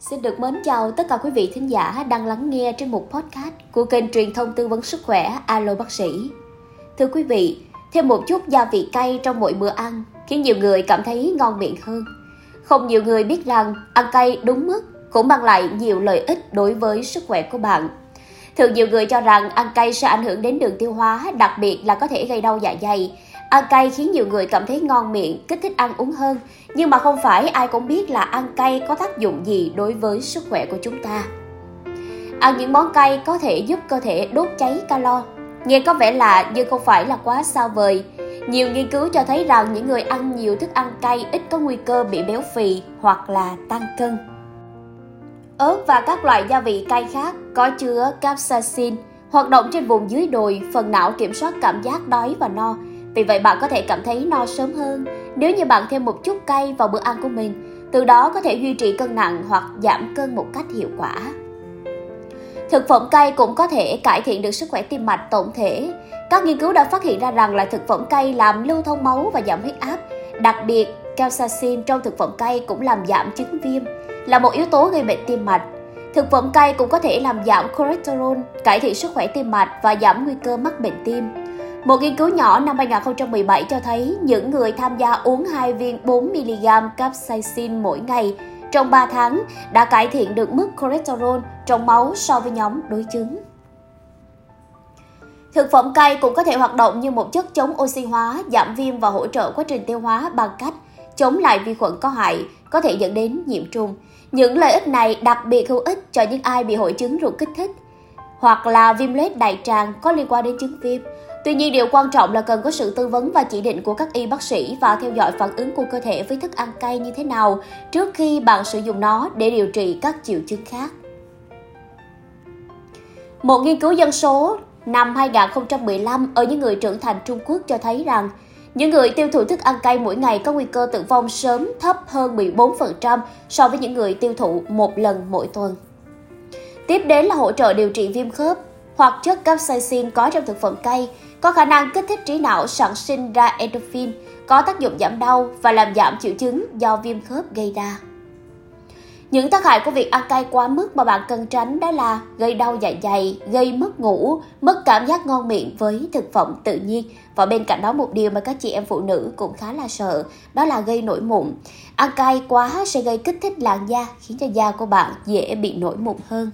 Xin được mến chào tất cả quý vị thính giả đang lắng nghe trên một podcast của kênh truyền thông tư vấn sức khỏe Alo Bác sĩ. Thưa quý vị, thêm một chút gia vị cay trong mỗi bữa ăn khiến nhiều người cảm thấy ngon miệng hơn. Không nhiều người biết rằng ăn cay đúng mức cũng mang lại nhiều lợi ích đối với sức khỏe của bạn. Thường nhiều người cho rằng ăn cay sẽ ảnh hưởng đến đường tiêu hóa, đặc biệt là có thể gây đau dạ dày, Ăn cay khiến nhiều người cảm thấy ngon miệng, kích thích ăn uống hơn. Nhưng mà không phải ai cũng biết là ăn cay có tác dụng gì đối với sức khỏe của chúng ta. Ăn những món cay có thể giúp cơ thể đốt cháy calo. Nghe có vẻ lạ nhưng không phải là quá xa vời. Nhiều nghiên cứu cho thấy rằng những người ăn nhiều thức ăn cay ít có nguy cơ bị béo phì hoặc là tăng cân. Ớt và các loại gia vị cay khác có chứa capsaicin, hoạt động trên vùng dưới đồi, phần não kiểm soát cảm giác đói và no, vì vậy bạn có thể cảm thấy no sớm hơn nếu như bạn thêm một chút cay vào bữa ăn của mình, từ đó có thể duy trì cân nặng hoặc giảm cân một cách hiệu quả. Thực phẩm cay cũng có thể cải thiện được sức khỏe tim mạch tổng thể. Các nghiên cứu đã phát hiện ra rằng là thực phẩm cay làm lưu thông máu và giảm huyết áp. Đặc biệt, capsaicin trong thực phẩm cay cũng làm giảm chứng viêm, là một yếu tố gây bệnh tim mạch. Thực phẩm cay cũng có thể làm giảm cholesterol, cải thiện sức khỏe tim mạch và giảm nguy cơ mắc bệnh tim. Một nghiên cứu nhỏ năm 2017 cho thấy những người tham gia uống 2 viên 4mg capsaicin mỗi ngày trong 3 tháng đã cải thiện được mức cholesterol trong máu so với nhóm đối chứng. Thực phẩm cay cũng có thể hoạt động như một chất chống oxy hóa, giảm viêm và hỗ trợ quá trình tiêu hóa bằng cách chống lại vi khuẩn có hại, có thể dẫn đến nhiễm trùng. Những lợi ích này đặc biệt hữu ích cho những ai bị hội chứng ruột kích thích hoặc là viêm loét đại tràng có liên quan đến chứng viêm. Tuy nhiên, điều quan trọng là cần có sự tư vấn và chỉ định của các y bác sĩ và theo dõi phản ứng của cơ thể với thức ăn cay như thế nào trước khi bạn sử dụng nó để điều trị các triệu chứng khác. Một nghiên cứu dân số năm 2015 ở những người trưởng thành Trung Quốc cho thấy rằng, những người tiêu thụ thức ăn cay mỗi ngày có nguy cơ tử vong sớm thấp hơn 14% so với những người tiêu thụ một lần mỗi tuần. Tiếp đến là hỗ trợ điều trị viêm khớp hoặc chất capsaicin có trong thực phẩm cay có khả năng kích thích trí não sản sinh ra endorphin, có tác dụng giảm đau và làm giảm triệu chứng do viêm khớp gây ra. Những tác hại của việc ăn cay quá mức mà bạn cần tránh đó là gây đau dạ dày, gây mất ngủ, mất cảm giác ngon miệng với thực phẩm tự nhiên và bên cạnh đó một điều mà các chị em phụ nữ cũng khá là sợ đó là gây nổi mụn. Ăn cay quá sẽ gây kích thích làn da khiến cho da của bạn dễ bị nổi mụn hơn.